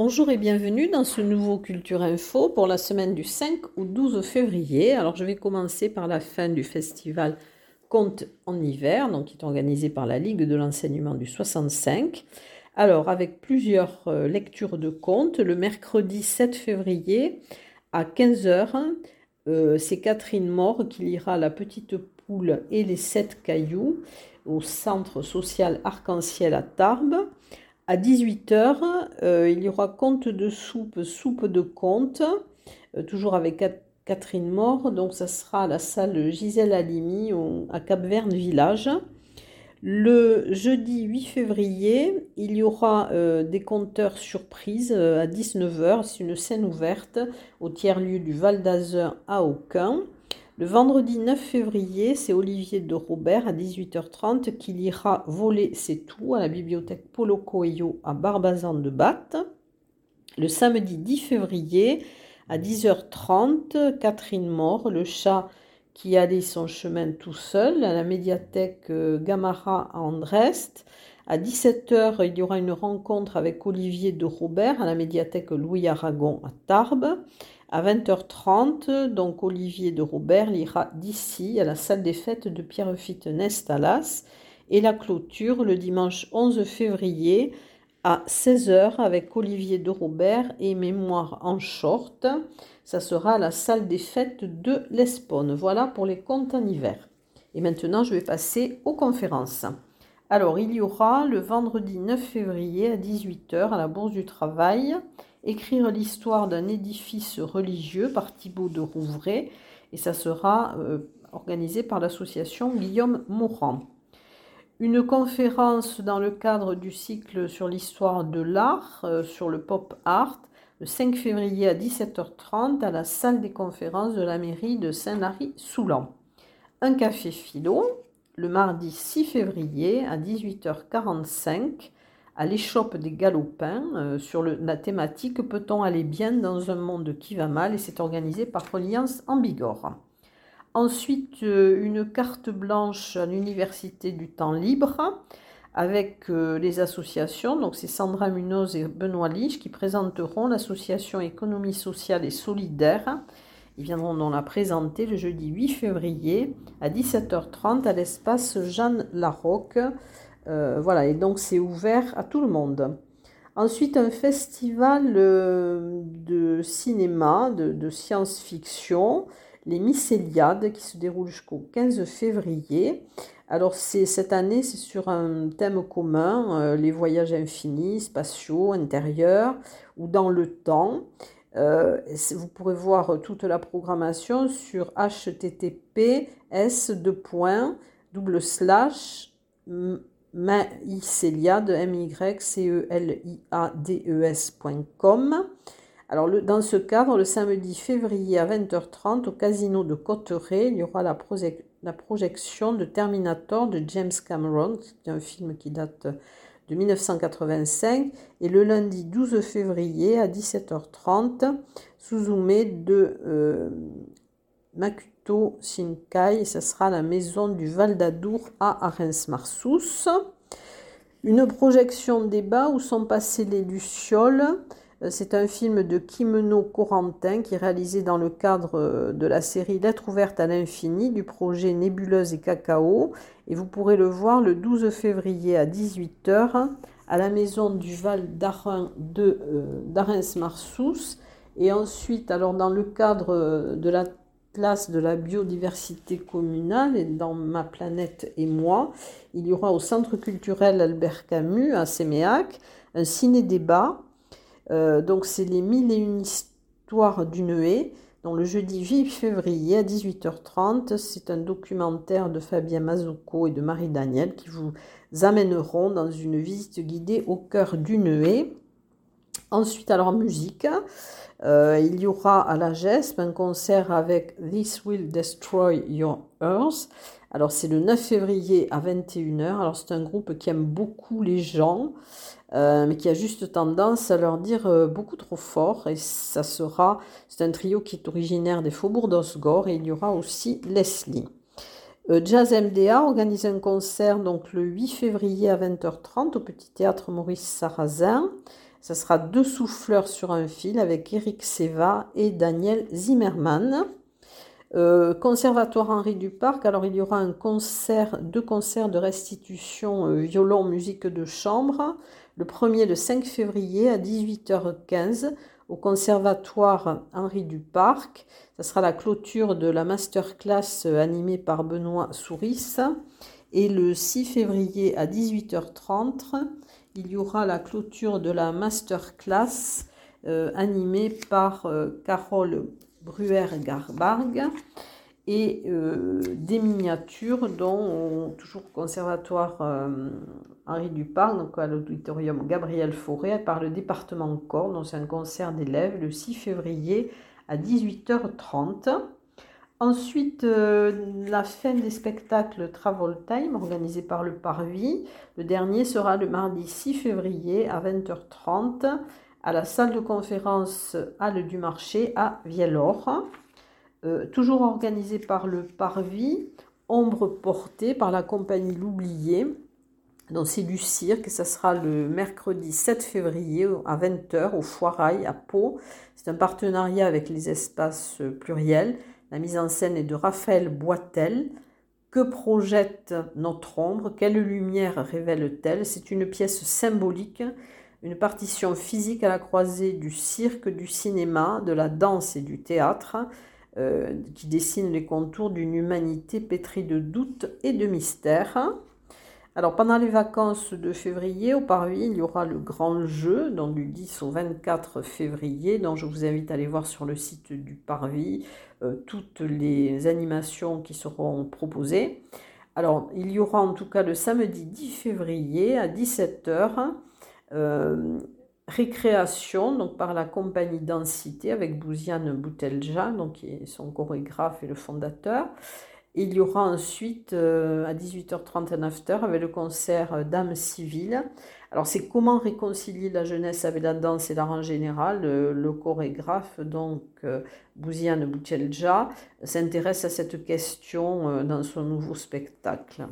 Bonjour et bienvenue dans ce nouveau Culture Info pour la semaine du 5 au 12 février. Alors je vais commencer par la fin du festival Contes en hiver, donc qui est organisé par la Ligue de l'enseignement du 65. Alors avec plusieurs euh, lectures de contes, le mercredi 7 février à 15h, euh, c'est Catherine Mort qui lira La petite poule et les sept cailloux au centre social Arc-en-Ciel à Tarbes. À 18h, euh, il y aura conte de soupe, soupe de conte, euh, toujours avec Catherine Mort. Donc, ça sera la salle Gisèle Halimi à Cap-Verne Village. Le jeudi 8 février, il y aura euh, des compteurs surprises à 19h. C'est une scène ouverte au tiers-lieu du Val d'Azur à Aucun. Le vendredi 9 février, c'est Olivier de Robert à 18h30 qui lira Voler c'est tout à la bibliothèque Polo Coelho à Barbazan de Batte. Le samedi 10 février à 10h30, Catherine Mort, le chat qui allait son chemin tout seul à la médiathèque euh, Gamara à Andrest. À 17h, il y aura une rencontre avec Olivier de Robert à la médiathèque Louis Aragon à Tarbes. À 20h30, donc Olivier de Robert lira d'ici à la salle des fêtes de Pierrefitte Nestalas et la clôture le dimanche 11 février à 16h avec Olivier de Robert et Mémoire en short. Ça sera la salle des fêtes de l'Espone. Voilà pour les comptes en hiver. Et maintenant, je vais passer aux conférences. Alors, il y aura le vendredi 9 février à 18h à la Bourse du Travail écrire l'histoire d'un édifice religieux par Thibaut de Rouvray et ça sera euh, organisé par l'association Guillaume Morand. Une conférence dans le cadre du cycle sur l'histoire de l'art, euh, sur le pop art, le 5 février à 17h30 à la salle des conférences de la mairie de Saint-Lary-Soulan. Un café philo, le mardi 6 février à 18h45 à l'échoppe des galopins euh, sur la thématique Peut-on aller bien dans un monde qui va mal? Et c'est organisé par Reliance en. Ensuite, euh, une carte blanche à l'Université du temps libre avec euh, les associations. Donc, c'est Sandra Munoz et Benoît Lich qui présenteront l'association Économie sociale et solidaire. Ils viendront donc la présenter le jeudi 8 février à 17h30 à l'espace Jeanne Larocque euh, voilà, et donc c'est ouvert à tout le monde. Ensuite, un festival euh, de cinéma, de, science-fiction, les Mycéliades, qui se déroule jusqu'au 15 février. Alors, cette année, c'est sur un thème commun, euh, les voyages infinis, spatiaux, intérieurs ou dans le temps. vous pourrez voir toute la programmation sur https myceliades, M-Y-C-E-L-I-A-D-E-S.com. Alors, dans ce cadre, le samedi février à 20h30, au casino de Cotteret, il y aura la, projection de Terminator de James Cameron, c'est un film qui date de 1985. Et le lundi 12 février à 17h30, Suzume de euh, Makuto Shinkai, ce sera la maison du Val d'Adour à Arens-Marsous. Une projection débat où sont passées les Lucioles. Euh, c'est un film de Kimeno Corentin qui est réalisé dans le cadre euh, de la série Lettres ouvertes à l'infini du projet Nébuleuse et Cacao. Et vous pourrez le voir le 12 février à 18h à la maison du Val d'Arens Marsous. Et ensuite, alors dans le cadre de la place de la biodiversité communale et dans Ma planète et moi, il y aura au Centre culturel Albert Camus à Séméac un ciné-débat. Euh, donc c'est les mille et une histoires d'une haie. Donc le jeudi 8 février à 18h30, c'est un documentaire de Fabien Mazzucco et de Marie Daniel qui vous amèneront dans une visite guidée au cœur d'une haie. Ensuite, alors musique, euh, il y aura à la GESP un concert avec This Will Destroy Your Earth. Alors c'est le 9 février à 21h. Alors c'est un groupe qui aime beaucoup les gens, euh, mais qui a juste tendance à leur dire euh, beaucoup trop fort. Et ça sera, c'est un trio qui est originaire des faubourgs d'Osgore. Et il y aura aussi Leslie. Jazz MDA organise un concert donc le 8 février à 20h30 au Petit Théâtre Maurice Sarrazin. Ce sera deux souffleurs sur un fil avec Eric Seva et Daniel Zimmermann. Euh, conservatoire Henri Duparc, alors il y aura un concert, deux concerts de restitution euh, violon, musique de chambre. Le premier le 5 février à 18h15 au Conservatoire Henri Duparc. Ce sera la clôture de la masterclass euh, animée par Benoît Souris. Et le 6 février à 18h30, il y aura la clôture de la masterclass euh, animée par euh, Carole Bruer-Garbarg et euh, des miniatures dont toujours conservatoire Henri Duparc, donc à l'auditorium Gabriel Fauré par le département Corps, donc c'est un concert d'élèves le 6 février à 18h30. Ensuite, la fin des spectacles Travel Time organisés par le Parvis. Le dernier sera le mardi 6 février à 20h30 à la salle de conférence Halle du Marché à Vielor. Euh, toujours organisé par le Parvis, ombre portée par la compagnie L'Oublié. Donc c'est du cirque, ça sera le mercredi 7 février à 20h au Foirail à Pau. C'est un partenariat avec les espaces pluriels. La mise en scène est de Raphaël Boitel. Que projette notre ombre? Quelle lumière révèle-t-elle? C'est une pièce symbolique une partition physique à la croisée du cirque, du cinéma, de la danse et du théâtre, euh, qui dessine les contours d'une humanité pétrie de doutes et de mystères. Alors pendant les vacances de février au Parvis, il y aura le grand jeu, donc du 10 au 24 février, dont je vous invite à aller voir sur le site du Parvis euh, toutes les animations qui seront proposées. Alors il y aura en tout cas le samedi 10 février à 17h euh, récréation par la compagnie Densité avec Bouziane Boutelja, donc qui est son chorégraphe et le fondateur. Il y aura ensuite euh, à 18h30 à 9h avec le concert euh, Dame civile. Alors c'est comment réconcilier la jeunesse avec la danse et l'art en général. Le, chorégraphe, donc Bouziane Boutelja, s'intéresse à cette question dans son nouveau spectacle.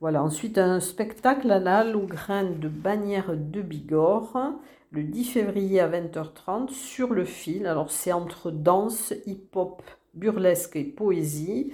Voilà, ensuite un spectacle à la Grain de Bagnères de Bigorre, le 10 février à 20h30, sur le fil. Alors c'est entre danse, hip-hop, burlesque et poésie.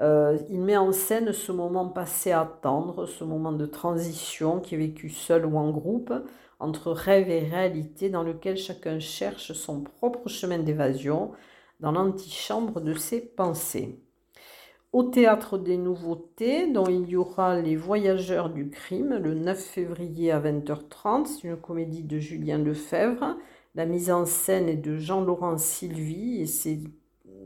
Euh, il met en scène ce moment passé à attendre, ce moment de transition qui est vécu seul ou en groupe, entre rêve et réalité, dans lequel chacun cherche son propre chemin d'évasion dans l'antichambre de ses pensées au Théâtre des Nouveautés, dont il y aura Les Voyageurs du Crime, le 9 février à 20h30. C'est une comédie de Julien Lefebvre. La mise en scène est de Jean-Laurent Sylvie et c'est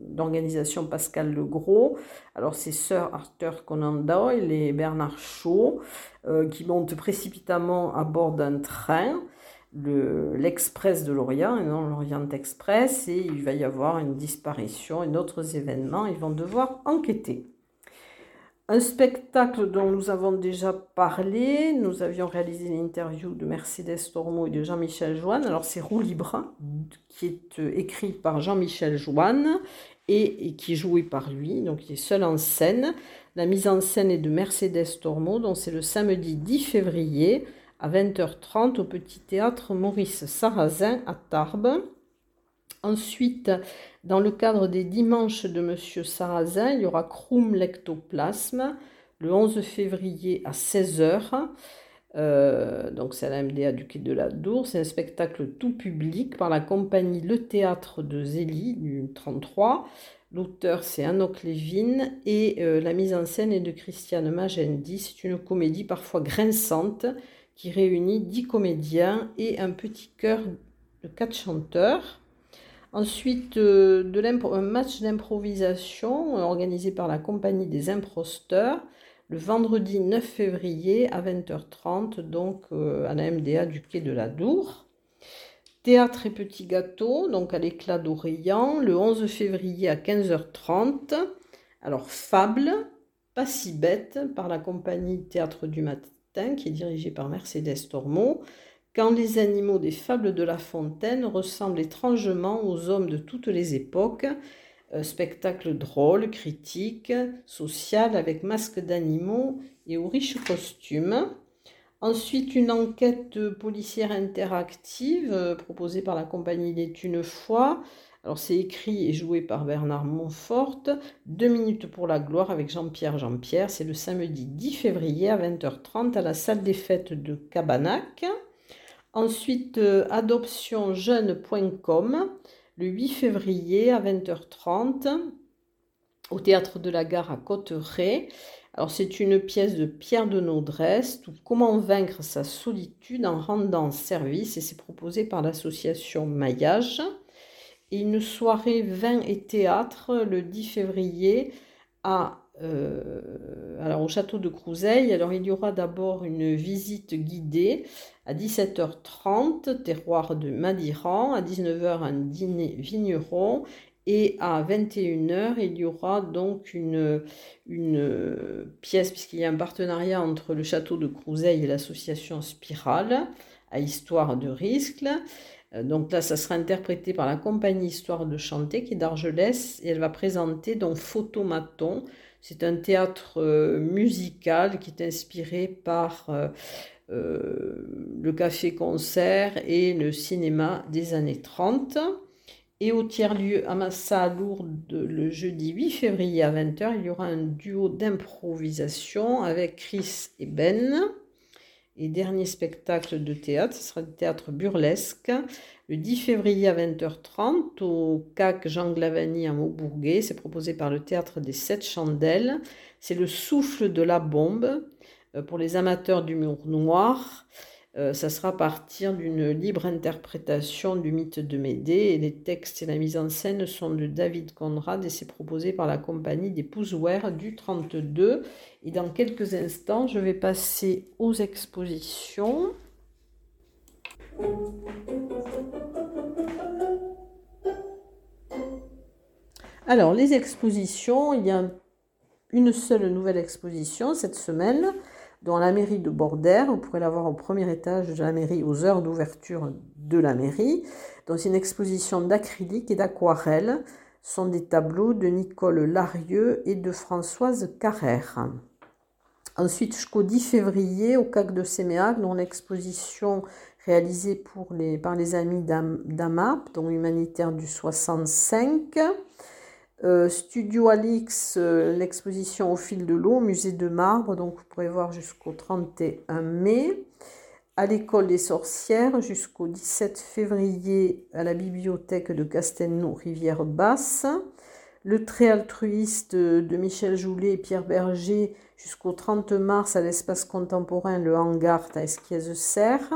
d'organisation Pascal Legros. Alors c'est Sir Arthur Conan Doyle et Bernard Shaw euh, qui montent précipitamment à bord d'un train l'Express de l'Orient et non l'Orient Express et il va y avoir une disparition et d'autres événements. Ils vont devoir enquêter. Un spectacle dont nous avons déjà parlé, nous avions réalisé l'interview de Mercedes Tormo et de Jean-Michel Joanne. Alors c'est Roue libre, qui est euh, écrit par Jean-Michel Joanne et, qui est joué par lui, donc il est seul en scène. La mise en scène est de Mercedes Tormo, donc c'est le samedi 10 février à 20h30 au Petit Théâtre Maurice Sarrazin à Tarbes. Ensuite, dans le cadre des dimanches de Monsieur Sarrazin, il y aura Crum Lectoplasme le 11 février à 16h. Euh, donc c'est à la MDA du Quai de la Dour. C'est un spectacle tout public par la compagnie Le Théâtre de Zélie du 33. L'auteur c'est Anok Levin et euh, la mise en scène est de Christiane Magendi. C'est une comédie parfois grinçante qui réunit dix comédiens et un petit chœur de quatre chanteurs. Ensuite, euh, un match d'improvisation euh, organisé par la compagnie des imposteurs le vendredi 9 février à 20h30, donc euh, à la MDA du quai de la Dour. Théâtre et petits gâteaux, donc à l'éclat d'Orient, le 11 février à 15h30. Alors, Fable, pas si bête, par la compagnie Théâtre du Matin qui est dirigé par Mercedes Tormo, quand les animaux des fables de La Fontaine ressemblent étrangement aux hommes de toutes les époques, euh, spectacle drôle, critique, social, avec masques d'animaux et aux riches costumes. Ensuite, une enquête policière interactive euh, proposée par la compagnie Les une fois. Alors, c'est écrit et joué par Bernard Montfort. Deux minutes pour la gloire avec Jean-Pierre Jean-Pierre. C'est le samedi 10 février à 20h30 à la salle des fêtes de Cabanac. Ensuite, euh, adoptionjeune.com le 8 février à 20h30 au théâtre de la gare à Cotteret. Alors c'est une pièce de Pierre de Naudresse, Comment vaincre sa solitude en rendant service et c'est proposé par l'association Maillage. Et une soirée vin et théâtre le 10 février à, euh, alors au château de Crouseille. Alors il y aura d'abord une visite guidée à 17h30, terroir de Madiran, à 19h un dîner vigneron et à 21h, il y aura donc une, pièce, puisqu'il y a un partenariat entre le château de Crouseille et l'association Spirale, à Histoire de Riscle. Euh, donc là, ça sera interprété par la compagnie Histoire de Chanter, qui est d'Argelès, et elle va présenter donc Photomaton. C'est un théâtre euh, musical qui est inspiré par euh, le café-concert et le cinéma des années 30. Et au tiers-lieu à Massa Lourdes le jeudi 8 février à 20h, il y aura un duo d'improvisation avec Chris et Ben. Et dernier spectacle de théâtre, ce sera le théâtre burlesque, le 10 février à 20h30 au CAC Jean Glavani à Maubourguet. C'est proposé par le théâtre des Sept Chandelles. C'est le souffle de la bombe euh, pour les amateurs d'humour noir. Euh, ça sera à partir d'une libre interprétation du mythe de Médée les textes et la mise en scène sont de David Conrad et c'est proposé par la compagnie des Pouzouères du 32. Et dans quelques instants, je vais passer aux expositions. Alors, les expositions, il y a une seule nouvelle exposition cette semaine dans la mairie de Bordère. Vous pourrez la voir au premier étage de la mairie aux heures d'ouverture de la mairie. Dans une exposition d'acrylique et d'aquarelle sont des tableaux de Nicole Larieux et de Françoise Carrère. Ensuite, jusqu'au 10 février, au CAC de Séméac, dans l'exposition réalisée par les amis d'AMAP, dont humanitaire du 65. Euh, Studio Alix, euh, l'exposition au fil de l'eau, musée de marbre, donc vous pourrez voir jusqu'au 31 mai. À l'école des sorcières, jusqu'au 17 février à la bibliothèque de Castelnau, Rivière Basse. Le trait altruiste de Michel Joulet et Pierre Berger jusqu'au 30 mars à l'espace contemporain Le Hangar à Esquiez-Serre.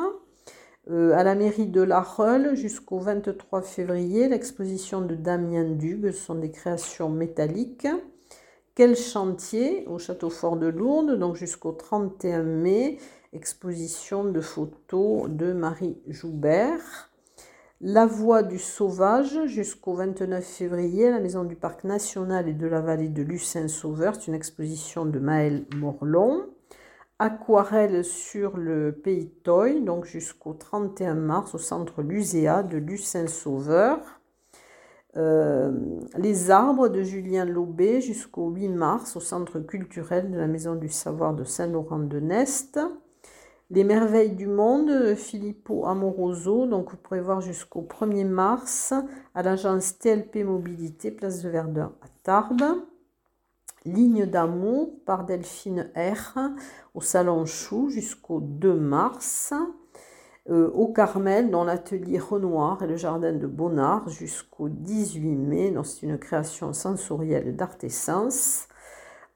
Euh, à la mairie de La Reule jusqu'au 23 février, l'exposition de Damien Dug sont des créations métalliques. Quel chantier au château fort de Lourdes, donc jusqu'au 31 mai, exposition de photos de Marie Joubert. La voie du sauvage jusqu'au 29 février la maison du parc national et de la vallée de Lucin-Sauveur, c'est une exposition de Maël Morlon aquarelle sur le Pays Toy, donc jusqu'au 31 mars au centre Luséa de Lucin-Sauveur. Euh, les arbres de Julien Lobé jusqu'au 8 mars au centre culturel de la Maison du Savoir de Saint-Laurent-de-Nest. Les merveilles du monde, Filippo Amoroso, donc vous pourrez voir jusqu'au 1er mars à l'agence TLP Mobilité, place de Verdun à Tarbes. Ligne d'amour par Delphine R au Salon Chou jusqu'au 2 mars. Euh, au Carmel, dans l'atelier Renoir et le jardin de Bonnard jusqu'au 18 mai. C'est une création sensorielle d'Artessence.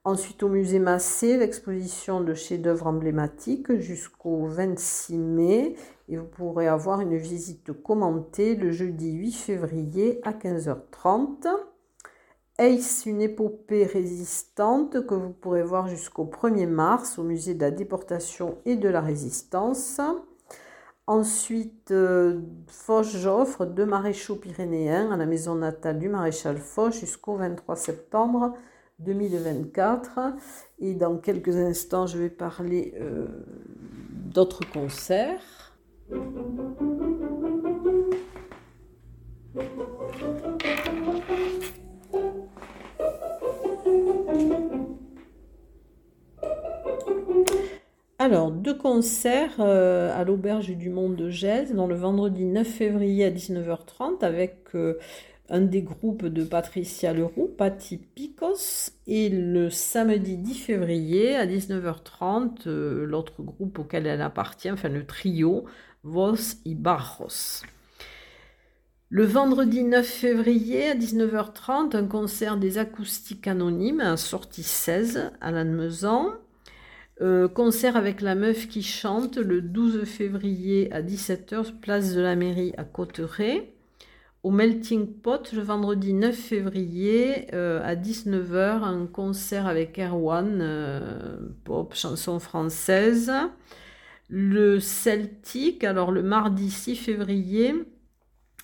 Ensuite, au musée Massé, l'exposition de chefs-d'œuvre emblématiques jusqu'au 26 mai. Et vous pourrez avoir une visite commentée le jeudi 8 février à 15h30. Ace, une épopée résistante que vous pourrez voir jusqu'au 1er mars au musée de la déportation et de la résistance? Ensuite, euh, Foch-Joffre, deux maréchaux pyrénéens à la maison natale du maréchal Foch jusqu'au 23 septembre 2024. Et dans quelques instants, je vais parler euh, d'autres concerts. Alors, deux concerts euh, à l'Auberge du Monde de Gèze, dans le vendredi 9 février à 19h30, avec euh, un des groupes de Patricia Leroux, Patti Picos, et le samedi 10 février à 19h30, euh, l'autre groupe auquel elle appartient, enfin le trio, Vos y Barros. Le vendredi 9 février à 19h30, un concert des acoustiques anonymes, sortie 16 à Lannemezan. Euh, concert avec la meuf qui chante le 12 février à 17h, place de la mairie à Cotteret. Au Melting Pot, le vendredi 9 février euh, à 19h, un concert avec Erwan, euh, pop, chanson française. Le Celtic, alors le mardi 6 février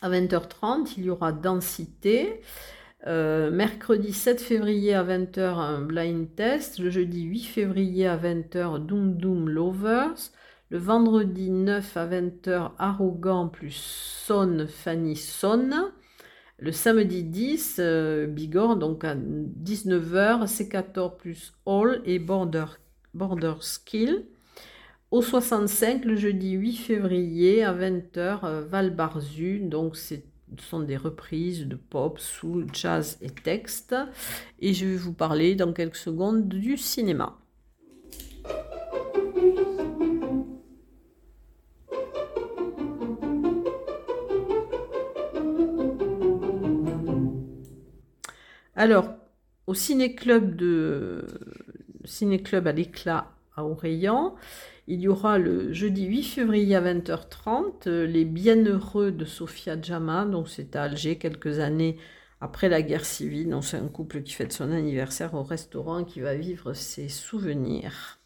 à 20h30, il y aura Densité. Euh, mercredi 7 février à 20h, un blind test. Le jeudi 8 février à 20h, Doom Doom Lovers. Le vendredi 9 à 20h, Arrogant plus Son Fanny Son. Le samedi 10, euh, donc à 19h, C14 plus All et Border, Border Skill. Au 65, le jeudi 8 février à 20h, euh, Val Barzu, donc c'est ce sont des reprises de pop, soul, jazz et texte. Et je vais vous parler dans quelques secondes du cinéma. Alors, au ciné-club de ciné-club à l'éclat à il y aura le jeudi 8 février à 20h30 euh, les Bienheureux de Sofia Djama, donc c'est à Alger quelques années après la guerre civile. c'est un couple qui fête son anniversaire au restaurant qui va vivre ses souvenirs.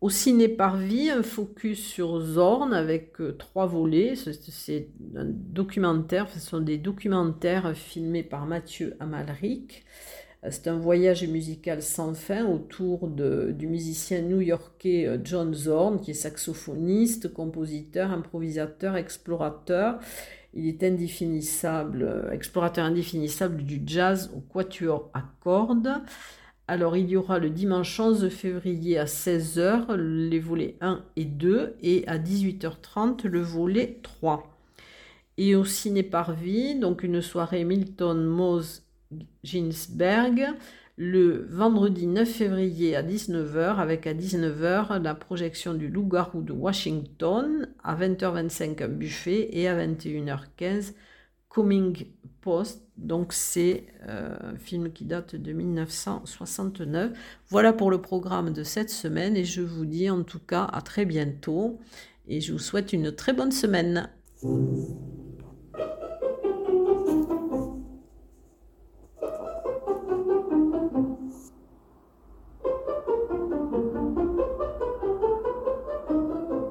Au ciné Parvis, un focus sur Zorn avec euh, trois volets. C'est documentaire, ce sont des documentaires filmés par Mathieu Amalric. C'est un voyage musical sans fin autour du musicien new-yorkais euh, John Zorn, qui est saxophoniste, compositeur, improvisateur, explorateur. Il est indéfinissable, euh, explorateur indéfinissable du jazz au quatuor à cordes. Alors il y aura le dimanche 11 février à 16h les volets 1 et 2 et à 18h30 le volet 3. Et au ciné Parvis, donc une soirée Milton Mose Ginsberg le vendredi 9 février à 19h avec à 19h la projection du Loup-garou de Washington, à 20h25 un buffet et à 21h15 Coming Post. Donc c'est euh, un film qui date de 1969. Voilà pour le programme de cette semaine et je vous dis en tout cas à très bientôt et je vous souhaite une très bonne semaine.